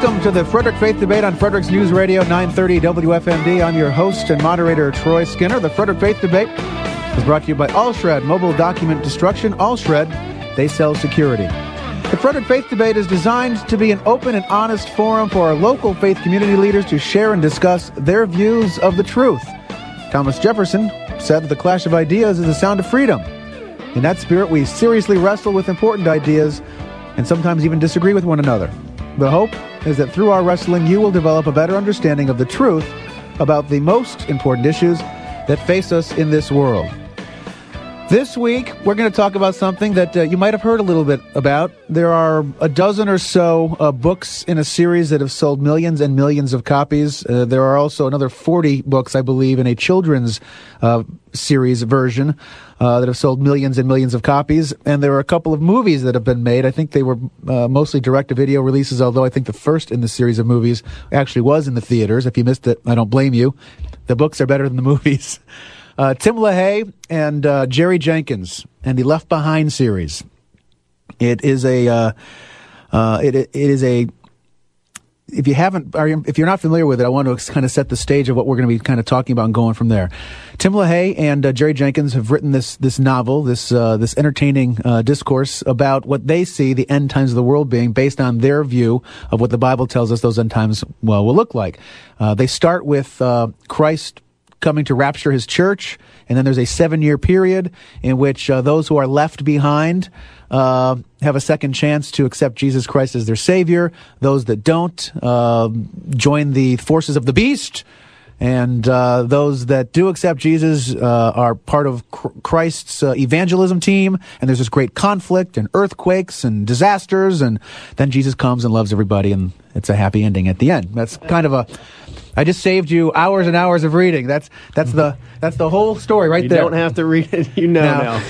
Welcome to the Frederick Faith Debate on Frederick's News Radio 930 WFMD. I'm your host and moderator, Troy Skinner. The Frederick Faith Debate is brought to you by Allshred Mobile Document Destruction. Allshred, they sell security. The Frederick Faith Debate is designed to be an open and honest forum for our local faith community leaders to share and discuss their views of the truth. Thomas Jefferson said that the clash of ideas is the sound of freedom. In that spirit, we seriously wrestle with important ideas and sometimes even disagree with one another. The hope is that through our wrestling, you will develop a better understanding of the truth about the most important issues that face us in this world. This week, we're going to talk about something that uh, you might have heard a little bit about. There are a dozen or so uh, books in a series that have sold millions and millions of copies. Uh, there are also another 40 books, I believe, in a children's uh, series version uh, that have sold millions and millions of copies. And there are a couple of movies that have been made. I think they were uh, mostly direct to video releases, although I think the first in the series of movies actually was in the theaters. If you missed it, I don't blame you. The books are better than the movies. Uh, Tim LaHaye and uh, Jerry Jenkins and the Left Behind series. It is a uh, uh it, it is a if you haven't, if you're not familiar with it, I want to kind of set the stage of what we're going to be kind of talking about and going from there. Tim LaHaye and uh, Jerry Jenkins have written this this novel, this uh, this entertaining uh, discourse about what they see the end times of the world being, based on their view of what the Bible tells us those end times well will look like. Uh, they start with uh, Christ coming to rapture his church. And then there's a seven year period in which uh, those who are left behind uh, have a second chance to accept Jesus Christ as their Savior. Those that don't uh, join the forces of the beast. And uh, those that do accept Jesus uh, are part of Christ's uh, evangelism team. And there's this great conflict and earthquakes and disasters. And then Jesus comes and loves everybody, and it's a happy ending at the end. That's kind of a I just saved you hours and hours of reading. That's that's the that's the whole story right you there. You don't have to read it. You know now.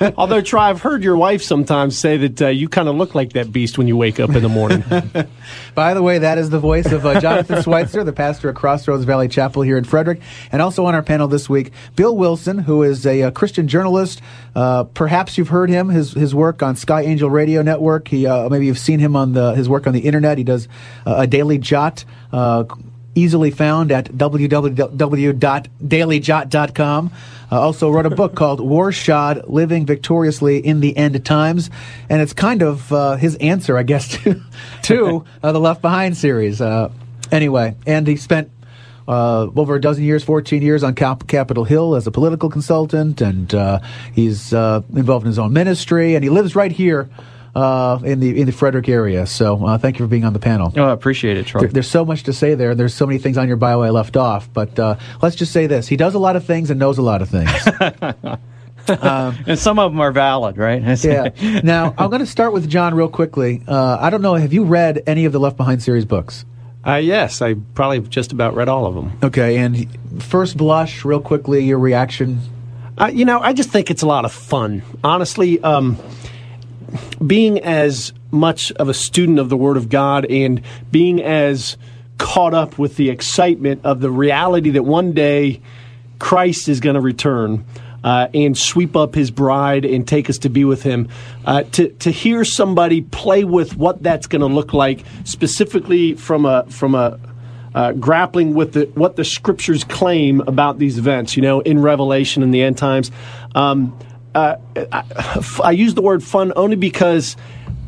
now. Although, Troy, I've heard your wife sometimes say that uh, you kind of look like that beast when you wake up in the morning. By the way, that is the voice of uh, Jonathan Schweitzer, the pastor at Crossroads Valley Chapel here in Frederick, and also on our panel this week, Bill Wilson, who is a, a Christian journalist. Uh, perhaps you've heard him his his work on Sky Angel Radio Network. He uh, maybe you've seen him on the his work on the internet. He does uh, a daily jot uh, easily found at www.dailyjot.com. Uh, also wrote a book called War Shod Living Victoriously in the End Times. And it's kind of uh, his answer, I guess, to, to uh, the Left Behind series. Uh, anyway, and he spent uh, over a dozen years, 14 years on Cap- Capitol Hill as a political consultant, and uh, he's involved in his own ministry, and he lives right here uh, in the in the Frederick area. So uh, thank you for being on the panel. Oh, I appreciate it, Troy. There, there's so much to say there. There's so many things on your bio I left off, but uh, let's just say this: he does a lot of things and knows a lot of things. um, and some of them are valid, right? yeah. Now I'm going to start with John real quickly. Uh, I don't know. Have you read any of the Left Behind series books? Uh, yes, I probably just about read all of them. Okay, and first blush, real quickly, your reaction. Uh, you know, I just think it's a lot of fun. Honestly, um, being as much of a student of the Word of God and being as caught up with the excitement of the reality that one day Christ is going to return. Uh, and sweep up his bride and take us to be with him. Uh, to to hear somebody play with what that's going to look like, specifically from a from a uh, grappling with the, what the scriptures claim about these events, you know, in Revelation and the end times. Um, uh, I, I use the word fun only because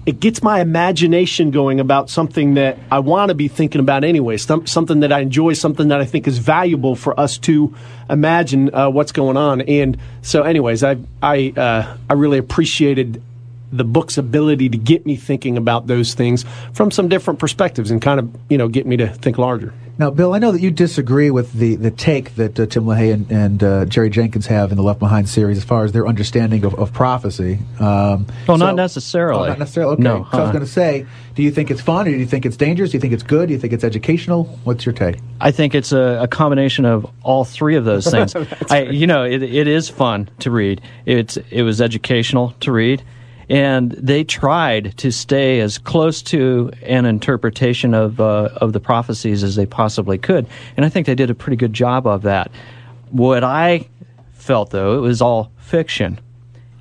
it gets my imagination going about something that I want to be thinking about anyway, some, something that I enjoy, something that I think is valuable for us to imagine uh, what's going on. And so, anyways, I I uh, I really appreciated the book's ability to get me thinking about those things from some different perspectives and kind of you know get me to think larger. Now, Bill, I know that you disagree with the, the take that uh, Tim LaHaye and, and uh, Jerry Jenkins have in the Left Behind series as far as their understanding of, of prophecy. Um, well, so, not necessarily. Oh, not necessarily. Okay. No. So I was going to say, do you think it's fun, or do you think it's dangerous? Do you think it's good? Do you think it's educational? What's your take? I think it's a, a combination of all three of those things. I, you know, it, it is fun to read. It's it was educational to read and they tried to stay as close to an interpretation of uh, of the prophecies as they possibly could, and I think they did a pretty good job of that. What I felt though, it was all fiction.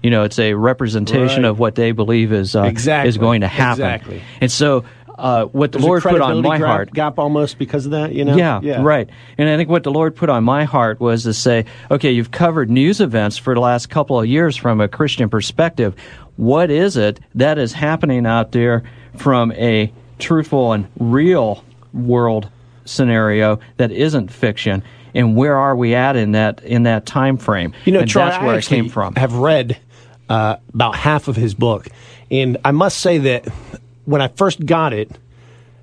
You know, it's a representation right. of what they believe is uh, exactly. is going to happen. Exactly. And so uh, what the There's Lord put on my gap, heart. gap almost because of that. You know. Yeah, right. And I think what the Lord put on my heart was to say, okay, you've covered news events for the last couple of years from a Christian perspective. What is it that is happening out there from a truthful and real world scenario that isn't fiction? And where are we at in that in that time frame? You know, and Troy, that's where I it came from. have read uh, about half of his book, and I must say that when I first got it,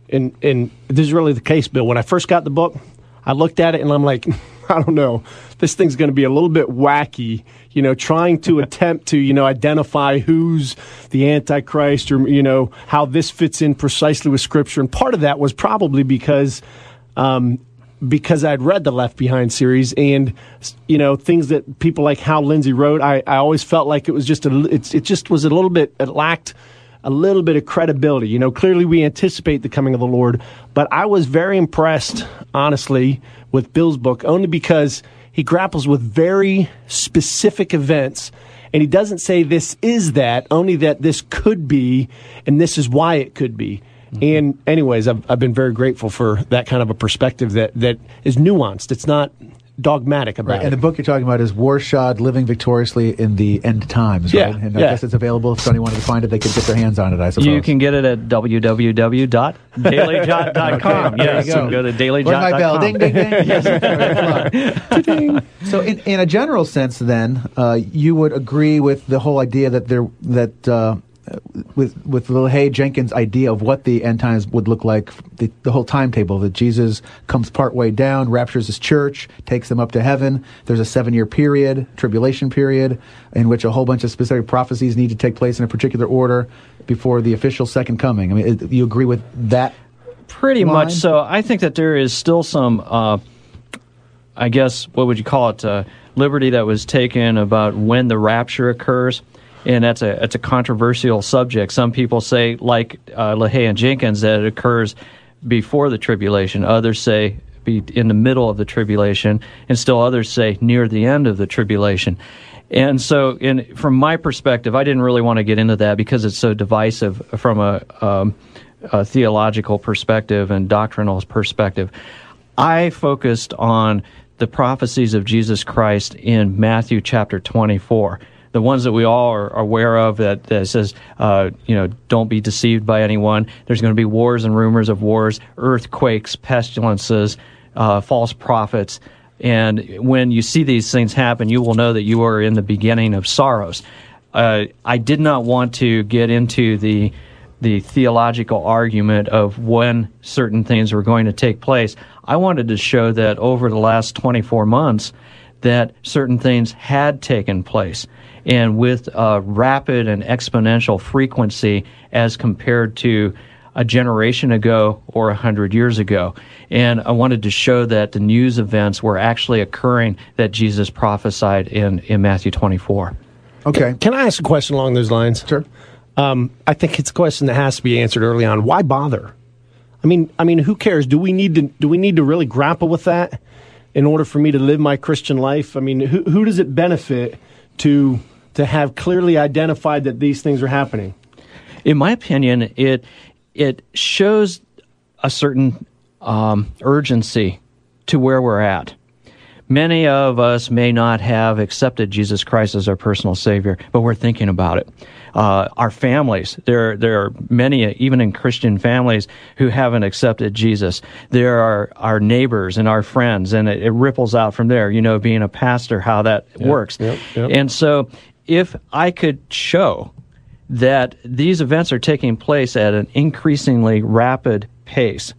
and and this is really the case, Bill. When I first got the book, I looked at it and I'm like, I don't know, this thing's going to be a little bit wacky. You know, trying to attempt to you know identify who's the Antichrist or you know how this fits in precisely with Scripture, and part of that was probably because. Um, because I'd read the Left Behind series and you know things that people like Hal Lindsey wrote, I, I always felt like it was just a it's, it just was a little bit it lacked a little bit of credibility. You know, clearly we anticipate the coming of the Lord, but I was very impressed, honestly, with Bill's book only because he grapples with very specific events. And he doesn't say this is that, only that this could be, and this is why it could be. Mm-hmm. And anyways, I've, I've been very grateful for that kind of a perspective that, that is nuanced. It's not dogmatic about Right. And the book you're talking about is War Shod Living Victoriously in the End Times, right? Yeah. And I yeah. guess it's available if somebody wanted to find it, they could get their hands on it, I suppose. You can get it at www.dailyjot.com. Okay, there yes, you go. so go to Ring my bell. Ding, ding, ding. Yes. so, in, in a general sense, then, uh, you would agree with the whole idea that there that uh, with with LaHaye Jenkins' idea of what the end times would look like, the, the whole timetable that Jesus comes partway down, raptures his church, takes them up to heaven. There's a seven year period, tribulation period, in which a whole bunch of specific prophecies need to take place in a particular order before the official second coming. I mean, it- you agree with that? Pretty line? much so. I think that there is still some, uh, I guess, what would you call it, uh, liberty that was taken about when the rapture occurs. And that's a that's a controversial subject. Some people say, like uh, LaHaye and Jenkins, that it occurs before the tribulation. Others say be in the middle of the tribulation, and still others say near the end of the tribulation. And so, in from my perspective, I didn't really want to get into that because it's so divisive from a, um, a theological perspective and doctrinal perspective. I focused on the prophecies of Jesus Christ in Matthew chapter 24. The ones that we all are aware of that, that says, uh, you know, don't be deceived by anyone. There's going to be wars and rumors of wars, earthquakes, pestilences, uh, false prophets. And when you see these things happen, you will know that you are in the beginning of sorrows. Uh, I did not want to get into the the theological argument of when certain things were going to take place. I wanted to show that over the last 24 months that certain things had taken place and with a rapid and exponential frequency as compared to a generation ago or a hundred years ago. And I wanted to show that the news events were actually occurring that Jesus prophesied in, in Matthew 24. Okay. Can I ask a question along those lines? Sure. Um, I think it's a question that has to be answered early on. Why bother? I mean, I mean, who cares? Do we need to? Do we need to really grapple with that in order for me to live my Christian life? I mean, who, who does it benefit to to have clearly identified that these things are happening? in my opinion, it it shows a certain um, urgency to where we're at. Many of us may not have accepted Jesus Christ as our personal Savior, but we're thinking about it. Uh, our families, there, there are many, even in Christian families, who haven't accepted Jesus. There are our neighbors and our friends, and it, it ripples out from there. You know, being a pastor, how that works. yep, yep. And so, if I could show that these events are taking place at an increasingly rapid pace,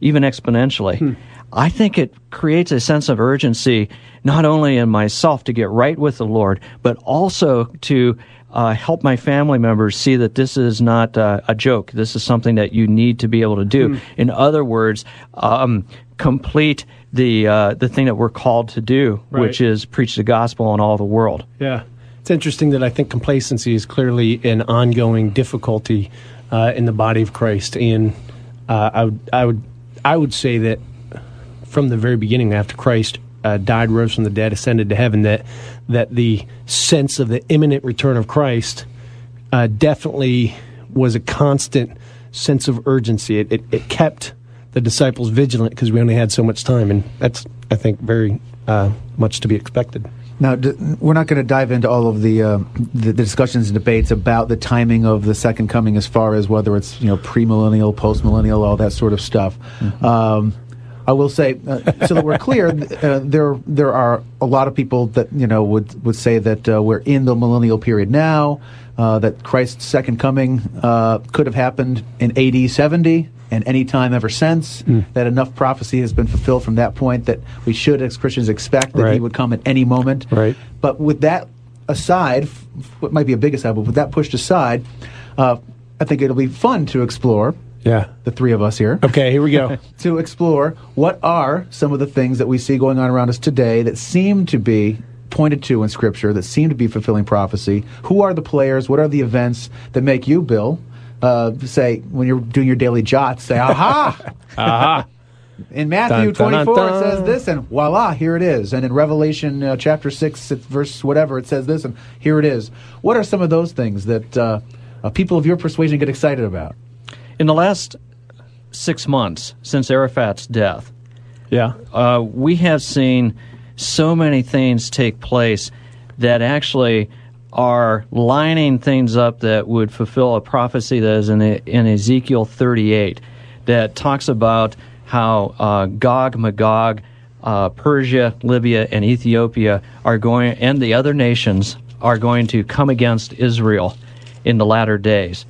even exponentially. I think it creates a sense of urgency, not only in myself to get right with the Lord, but also to uh, help my family members see that this is not uh, a joke. This is something that you need to be able to do. In other words, um, complete the uh, the thing that we're called to do, Right. which is preach the gospel in all the world. Yeah, it's interesting that I think complacency is clearly an ongoing difficulty uh, in the body of Christ, and uh, I would, I would, I would say that from the very beginning, after Christ uh, died, rose from the dead, ascended to heaven, that that the sense of the imminent return of Christ uh, definitely was a constant sense of urgency. It, it, it kept the disciples vigilant because we only had so much time, and that's, I think, very uh, much to be expected. Now, d- we're not going to dive into all of the, uh, the the discussions and debates about the timing of the second coming, as far as whether it's you know premillennial, postmillennial, all that sort of stuff. Um, I will say, uh, so that we're clear, uh, there there are a lot of people that you know would would say that uh, we're in the millennial period now, uh, that Christ's second coming uh, could have happened in AD 70 and any time ever since. That enough prophecy has been fulfilled from that point that we should, as Christians, expect that He would come at any moment. Right. But with that aside, what might be a big aside, but with that pushed aside, uh, I think it'll be fun to explore. Yeah. The three of us here Okay, here we go. to explore what are some of the things that we see going on around us today that seem to be pointed to in Scripture, that seem to be fulfilling prophecy. Who are the players? What are the events that make you, Bill, uh, say when you're doing your daily jots, say, "Aha!" Aha. In Matthew Dun, dun, 24, dun, it says this, and voila, here it is. And in Revelation uh, chapter 6, it's verse whatever, it says this, and here it is. What are some of those things that uh, uh, people of your persuasion get excited about? In the last six months since Arafat's death, Yeah. uh, we have seen so many things take place that actually are lining things up that would fulfill a prophecy that is in, in Ezekiel 38 that talks about how uh, Gog, Magog, uh, Persia, Libya, and Ethiopia are going, and the other nations are going to come against Israel in the latter days.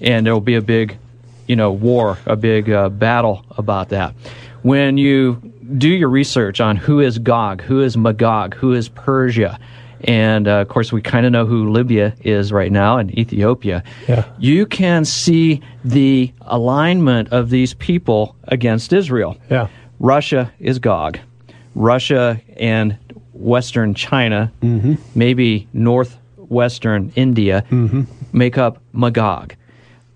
And there will be a big you know, war, a big uh, battle about that. When you do your research on who is Gog, who is Magog, who is Persia, and uh, of course we kind of know who Libya is right now and Ethiopia, Yeah. you can see the alignment of these people against Israel. Yeah. Russia is Gog. Russia and Western China, Mm-hmm. maybe northwestern India, Mm-hmm. make up Magog.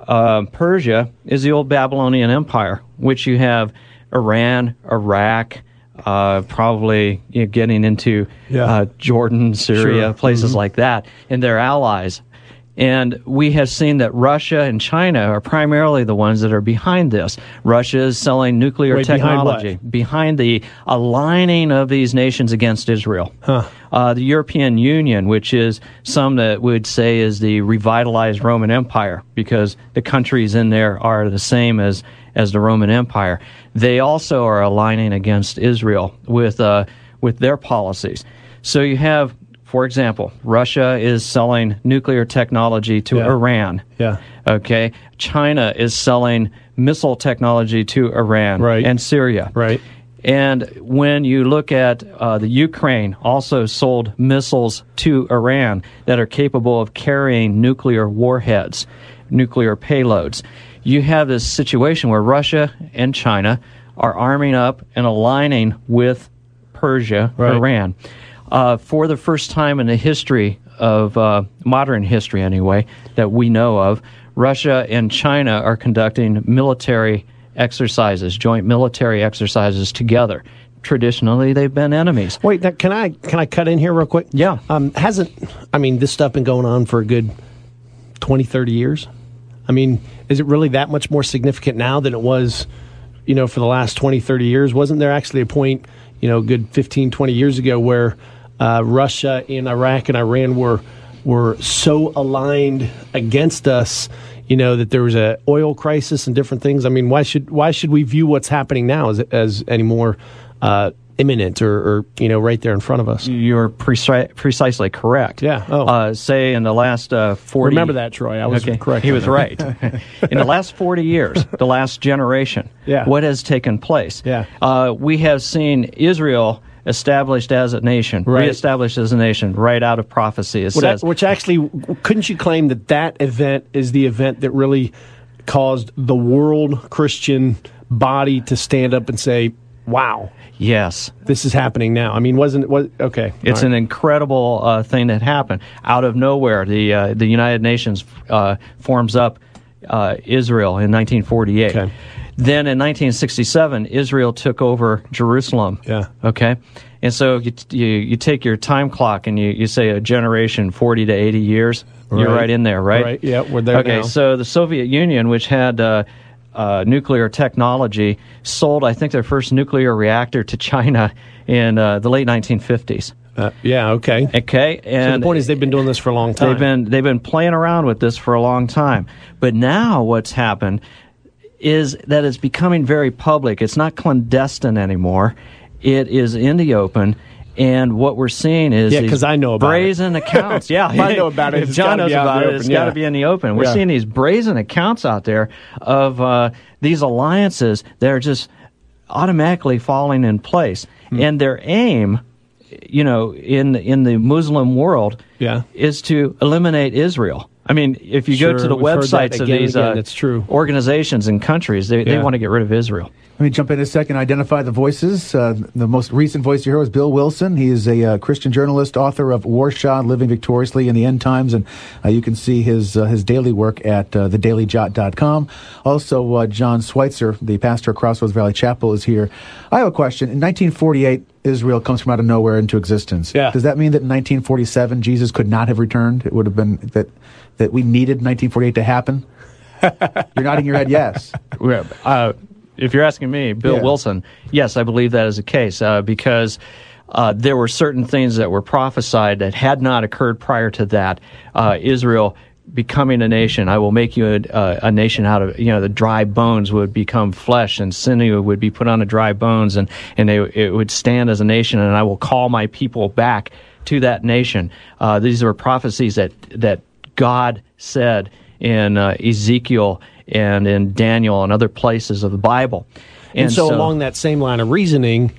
Uh, Persia is the old Babylonian Empire, which you have Iran, Iraq, uh, probably you know, getting into Yeah. uh, Jordan, Syria, Sure. Mm-hmm. places like that, and their allies. And we have seen that Russia and China are primarily the ones that are behind this. Russia is selling nuclear Wait, technology behind the aligning of these nations against Israel. Uh, the European Union, which is some that would say is the revitalized Roman Empire, because the countries in there are the same as as the Roman Empire. They also are aligning against Israel with uh, with their policies. So you have, for example, Russia is selling nuclear technology to Yeah. Iran. Yeah. Okay. China is selling missile technology to Iran Right. and Syria. Right. And when you look at uh, the Ukraine, also sold missiles to Iran that are capable of carrying nuclear warheads, nuclear payloads. You have this situation where Russia and China are arming up and aligning with Persia, Right. Iran. Uh, for the first time in the history of uh, modern history, anyway, that we know of, Russia and China are conducting military exercises, joint military exercises together. Traditionally, they've been enemies. Wait, can I can I cut in here real quick? Yeah. Um, hasn't I mean this stuff been going on for a good 20, 30 years? I mean, is it really that much more significant now than it was, you know, for the last 20, 30 years? Wasn't there actually a point, you know, good 15, 20 years ago where uh, Russia and Iraq and Iran were were so aligned against us, you know, that there was a oil crisis and different things. I mean, why should why should we view what's happening now as as any more uh, imminent or, or you know right there in front of us? You're preci- precisely correct. Yeah. Oh. Uh, say in the last uh, 40 Remember that, Troy. I was okay. correct. He was that. right. in the last 40 years, the last generation, Yeah. what has taken place? Yeah. Uh, we have seen Israel established as a nation, Right. reestablished as a nation, right out of prophecy. It Which, says, which actually, couldn't you claim that that event is the event that really caused the world Christian body to stand up and say, "Wow, yes, this is happening now"? I mean, wasn't it? Was okay? It's all an incredible uh, thing that happened out of nowhere. The uh, the United Nations uh, forms up uh, Israel in 1948. Okay. Then in 1967, Israel took over Jerusalem. Yeah. Okay. And so you, you, you take your time clock and you, you say a generation, 40 to 80 years. You're Right. right in there, right? Right, yeah, we're there Okay, now. so the Soviet Union, which had uh, nuclear technology, sold, I think, their first nuclear reactor to China in uh, the late 1950s. Uh, yeah, okay. Okay, So and the point is they've been doing this for a long time. They've been they've been playing around with this for a long time. But now what's happened is that it's becoming very public. It's not clandestine anymore. It is in the open. And what we're seeing is Yeah, these 'cause I know about it. brazen accounts. Yeah, I know about it, If it's John knows be out in about it. open, It's got to be in the open. We're Yeah. seeing these brazen accounts out there of uh, these alliances that are just automatically falling in place, Hmm. and their aim, you know, in in the Muslim world, Yeah. is to eliminate Israel. I mean, if you go to the we've websites of again and these again. uh, That's true. organizations and countries, they, they want to get rid of Israel. Let me jump in a second. Identify the voices. Uh, the most recent voice you hear was Bill Wilson. He is a uh, Christian journalist, author of War Shod, Living Victoriously in the End Times, and uh, you can see his uh, his daily work at uh, thedailyjot.com. Also, uh, John Schweitzer, the pastor of Crossroads Valley Chapel, is here. I have a question. In 1948, Israel comes from out of nowhere into existence. Yeah. Does that mean that in 1947 Jesus could not have returned? It would have been that that we needed 1948 to happen. You're nodding your head yes. Uh, if you're asking me, Bill Yeah. Wilson, yes, I believe that is the case uh, because uh, there were certain things that were prophesied that had not occurred prior to that. Uh, Israel becoming a nation, I will make you a, a nation out of you know the dry bones would become flesh, and sinew would be put on the dry bones, and and they it would stand as a nation, and I will call my people back to that nation. Uh, these are prophecies that that God said in uh, Ezekiel and in Daniel and other places of the Bible. And, so, along that same line of reasoning,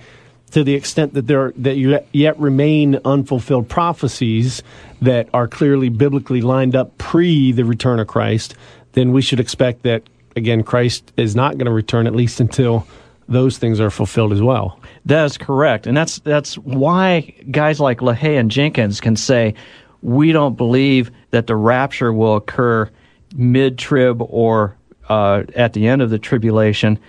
to the extent that there that you yet remain unfulfilled prophecies that are clearly biblically lined up pre the return of Christ, then we should expect that again Christ is not going to return at least until those things are fulfilled as well. That is correct, and that's that's why guys like LaHaye and Jenkins can say we don't believe that the rapture will occur mid-trib or uh, at the end of the tribulation,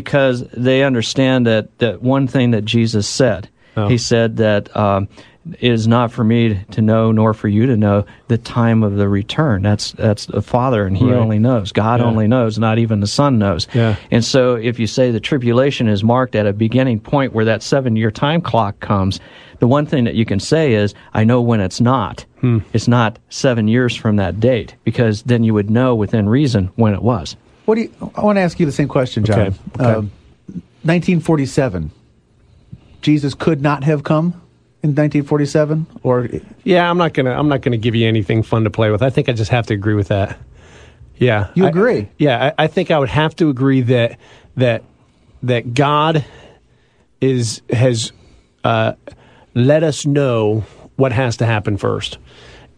because they understand that that one thing that Jesus said. Oh. He said that um, it is not for me to know, nor for you to know the time of the return. That's that's the Father, and He Right. only knows. God Yeah. only knows. Not even the Son knows. Yeah. And so, if you say the tribulation is marked at a beginning point where that seven year time clock comes, the one thing that you can say is, I know when it's not. Hmm. It's not seven years from that date, because then you would know within reason when it was. What do you? I want to ask you the same question, John. Okay, okay. Um, 1947. Jesus could not have come in 1947, or Yeah, I'm not gonna I'm not gonna give you anything fun to play with. I think I just have to agree with that. Yeah, You I- agree? yeah, I, I think I would have to agree that that that God is has uh, let us know what has to happen first,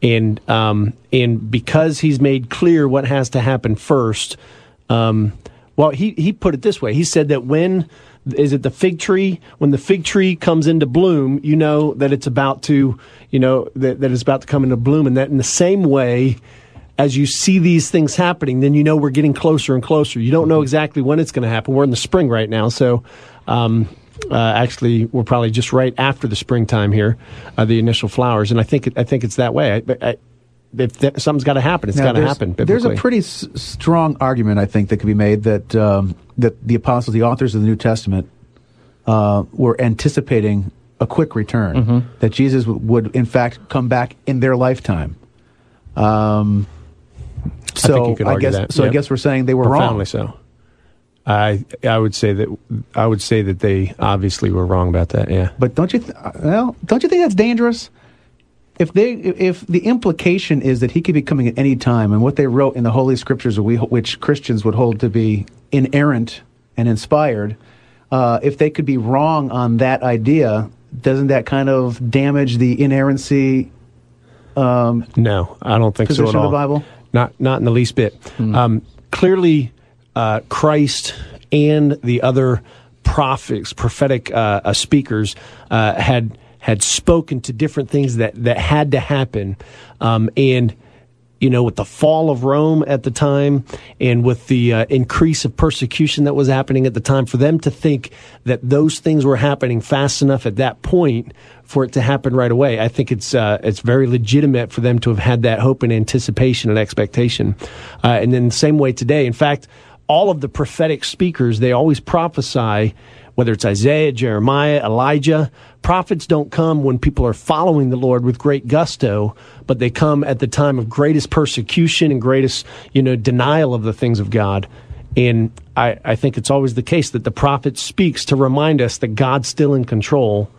and um, and because He's made clear what has to happen first. Um, well, he he put it this way. He said that when is it the fig tree? When the fig tree comes into bloom, you know that it's about to, you know, that, that it's about to come into bloom, and that in the same way, as you see these things happening, then you know we're getting closer and closer. You don't know exactly when it's going to happen. We're in the spring right now, so um, uh, actually we're probably just right after the springtime here, uh, the initial flowers, and I think I think it's that way. I, I, if th- something's got to happen, it's got to happen. There's a pretty s- strong argument, I think, that could be made that um, that the apostles, the authors of the New Testament, uh, were anticipating a quick return. Mm-hmm. That Jesus w- would, in fact, come back in their lifetime. Um, so think you could argue guess that, so. I guess we're saying they were profoundly wrong. so. I I would say that I would say that they obviously were wrong about that. Yeah. But don't you? Th- well, don't you think that's dangerous? If they, if the implication is that he could be coming at any time, and what they wrote in the Holy Scriptures, we, which Christians would hold to be inerrant and inspired, uh, if they could be wrong on that idea, doesn't that kind of damage the inerrancy? No, I don't think so at all. the Bible? Not not in the least bit. Um, clearly, uh, Christ and the other prophets, prophetic uh, uh, speakers, uh, had had spoken to different things that that had to happen, um, and you know, with the fall of Rome at the time and with the uh, increase of persecution that was happening at the time, for them to think that those things were happening fast enough at that point for it to happen right away, I think it's uh, it's very legitimate for them to have had that hope and anticipation and expectation. Uh, and then the same way today, in fact, all of the prophetic speakers they always prophesy whether it's Isaiah, Jeremiah, Elijah. Prophets don't come when people are following the Lord with great gusto, but they come at the time of greatest persecution and greatest, you know, denial of the things of God. And I, I think it's always the case that the prophet speaks to remind us that God's still in control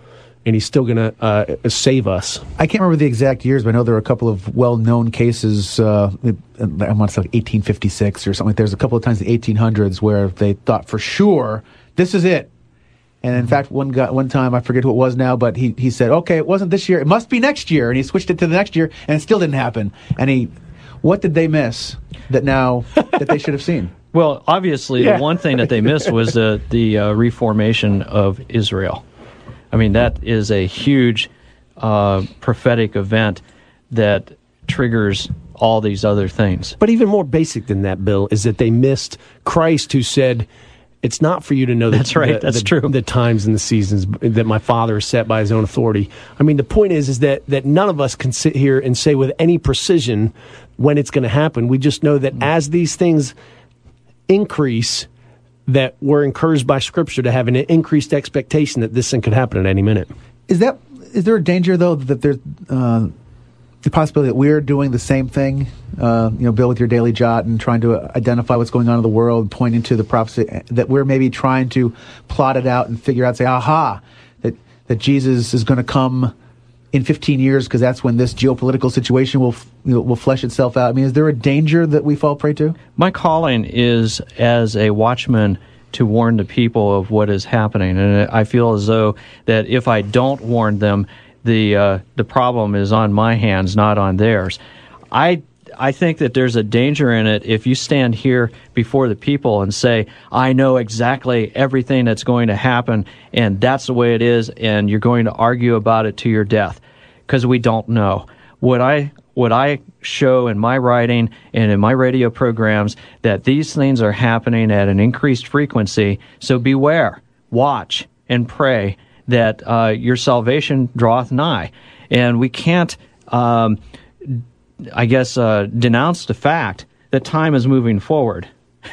and he's still going to uh, save us. I can't remember the exact years, but I know there are a couple of well-known cases. Uh, I want to say like 1856 or something. There's a couple of times in the 1800s where they thought for sure this is it. And in fact, one guy, one time, I forget who it was now, but he, he said, okay, it wasn't this year. It must be next year. And he switched it to the next year and it still didn't happen. And he, what did they miss that now, that they should have seen? Well, obviously, yeah. the one thing that they missed was the, the uh, reformation of Israel. I mean, that is a huge uh, prophetic event that triggers all these other things. But even more basic than that, Bill, is that they missed Christ who said, it's not for you to know the, that's right. The, that's the, true. The times and the seasons that my Father has set by His own authority. I mean, the point is, is that that none of us can sit here and say with any precision when it's going to happen. We just know that as these things increase, that we're encouraged by Scripture to have an increased expectation that this thing could happen at any minute. Is that is there a danger though that there's uh, the possibility that we're doing the same thing, uh, you know, Bill, with your daily jot and trying to identify what's going on in the world, pointing to the prophecy, that we're maybe trying to plot it out and figure out, say, aha, that, that Jesus is going to come in 15 years because that's when this geopolitical situation will you know, will flesh itself out. I mean, is there a danger that we fall prey to? My calling is as a watchman to warn the people of what is happening, and I feel as though that if I don't warn them, the uh, the problem is on my hands, not on theirs. I I think that there's a danger in it if you stand here before the people and say, I know exactly everything that's going to happen, and that's the way it is, and you're going to argue about it to your death, because we don't know. What I what I show in my writing and in my radio programs that these things are happening at an increased frequency. So beware, watch, and pray that uh, your salvation draweth nigh. And we can't, um, I guess, uh, denounce the fact that time is moving forward.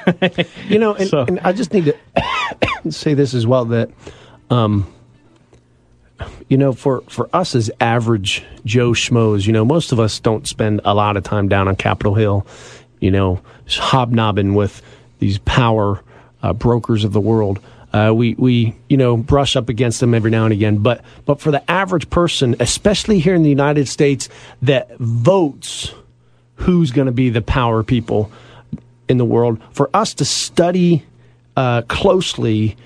you know, and, so. and, I just need to say this as well that, um, you know, for, for us as average Joe Schmoes, you know, most of us don't spend a lot of time down on Capitol Hill, you know, hobnobbing with these power uh, brokers of the world. Uh, we we you know brush up against them every now and again, but but for the average person, especially here in the United States, that votes who's going to be the power people in the world, for us to study uh, closely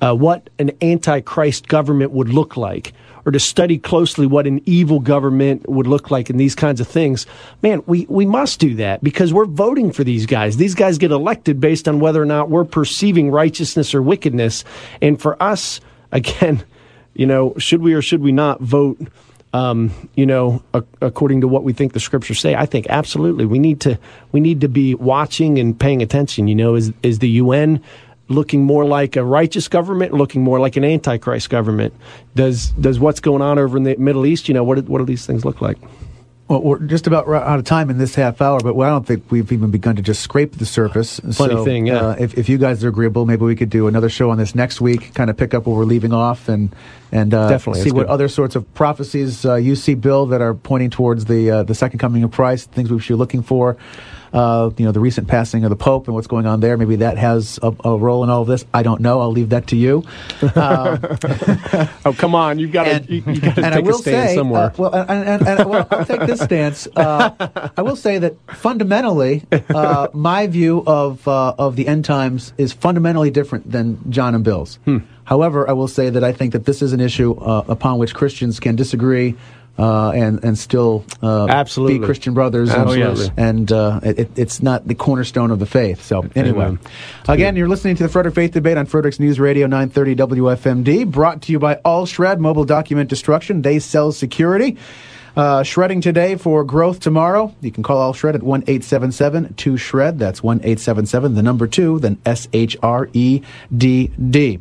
uh, what an antichrist government would look like, or to study closely what an evil government would look like and these kinds of things, man, we, we must do that because we're voting for these guys. These guys get elected based on whether or not we're perceiving righteousness or wickedness. And for us, again, you know, should we or should we not vote? Um, you know, a- according to what we think the scriptures say, I think absolutely we need to we need to be watching and paying attention. You know, is is the UN looking more like a righteous government, looking more like an antichrist government? Does does what's going on over in the Middle East? You know, what what do these things look like? Well, we're just about out of time in this half hour, but I don't think we've even begun to just scrape the surface. Funny so, thing, yeah. Uh, if, if you guys are agreeable, maybe we could do another show on this next week, kind of pick up where we're leaving off, and and uh, Definitely, see what good. other sorts of prophecies uh, you see, Bill, that are pointing towards the uh, the second coming of Christ, things we should be looking for uh, you know, the recent passing of the Pope and what's going on there. Maybe that has a, a role in all of this. I don't know. I'll leave that to you. Uh, oh, come on. You've got to, you, you got to take a stand say, somewhere. Uh, well, and, and, and well, I'll take this stance. Uh, I will say that fundamentally, uh, my view of, uh, of the end times is fundamentally different than John and Bill's. Hmm. However, I will say that I think that this is an issue upon which Christians can disagree uh, and and still uh, absolutely be Christian brothers. Absolutely. And, and uh, it, it's not the cornerstone of the faith. So anyway, Amen. again, you're listening to the Frederick Faith Debate on Frederick's News Radio 930 WFMD, brought to you by All Shred Mobile Document Destruction. They sell security. Uh, shredding today for growth tomorrow. You can call All Shred at 1 877 2 Shred. That's 1 877, the number 2, then S H R E D D.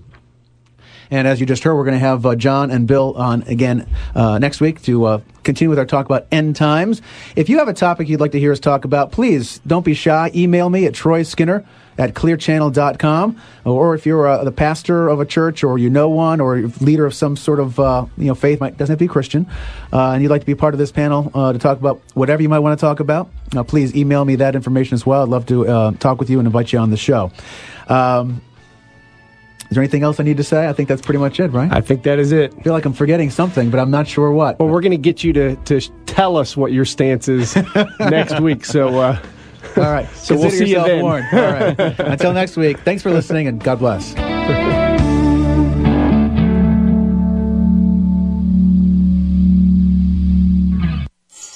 And as you just heard, we're going to have uh, John and Bill on again uh, next week to uh, continue with our talk about end times. If you have a topic you'd like to hear us talk about, please don't be shy. Email me at Troy Skinner at clearchannel.com. Or if you're uh, the pastor of a church or you know one or leader of some sort of uh, you know faith, might, doesn't have to be Christian, uh, and you'd like to be part of this panel uh, to talk about whatever you might want to talk about, uh, please email me that information as well. I'd love to uh, talk with you and invite you on the show. Um, is there anything else I need to say? I think that's pretty much it, right? I think that is it. I feel like I'm forgetting something, but I'm not sure what. Well, we're going to get you to, to tell us what your stance is next week. So, uh, all right. so we'll see you then. warned. All right. Until next week, thanks for listening and God bless.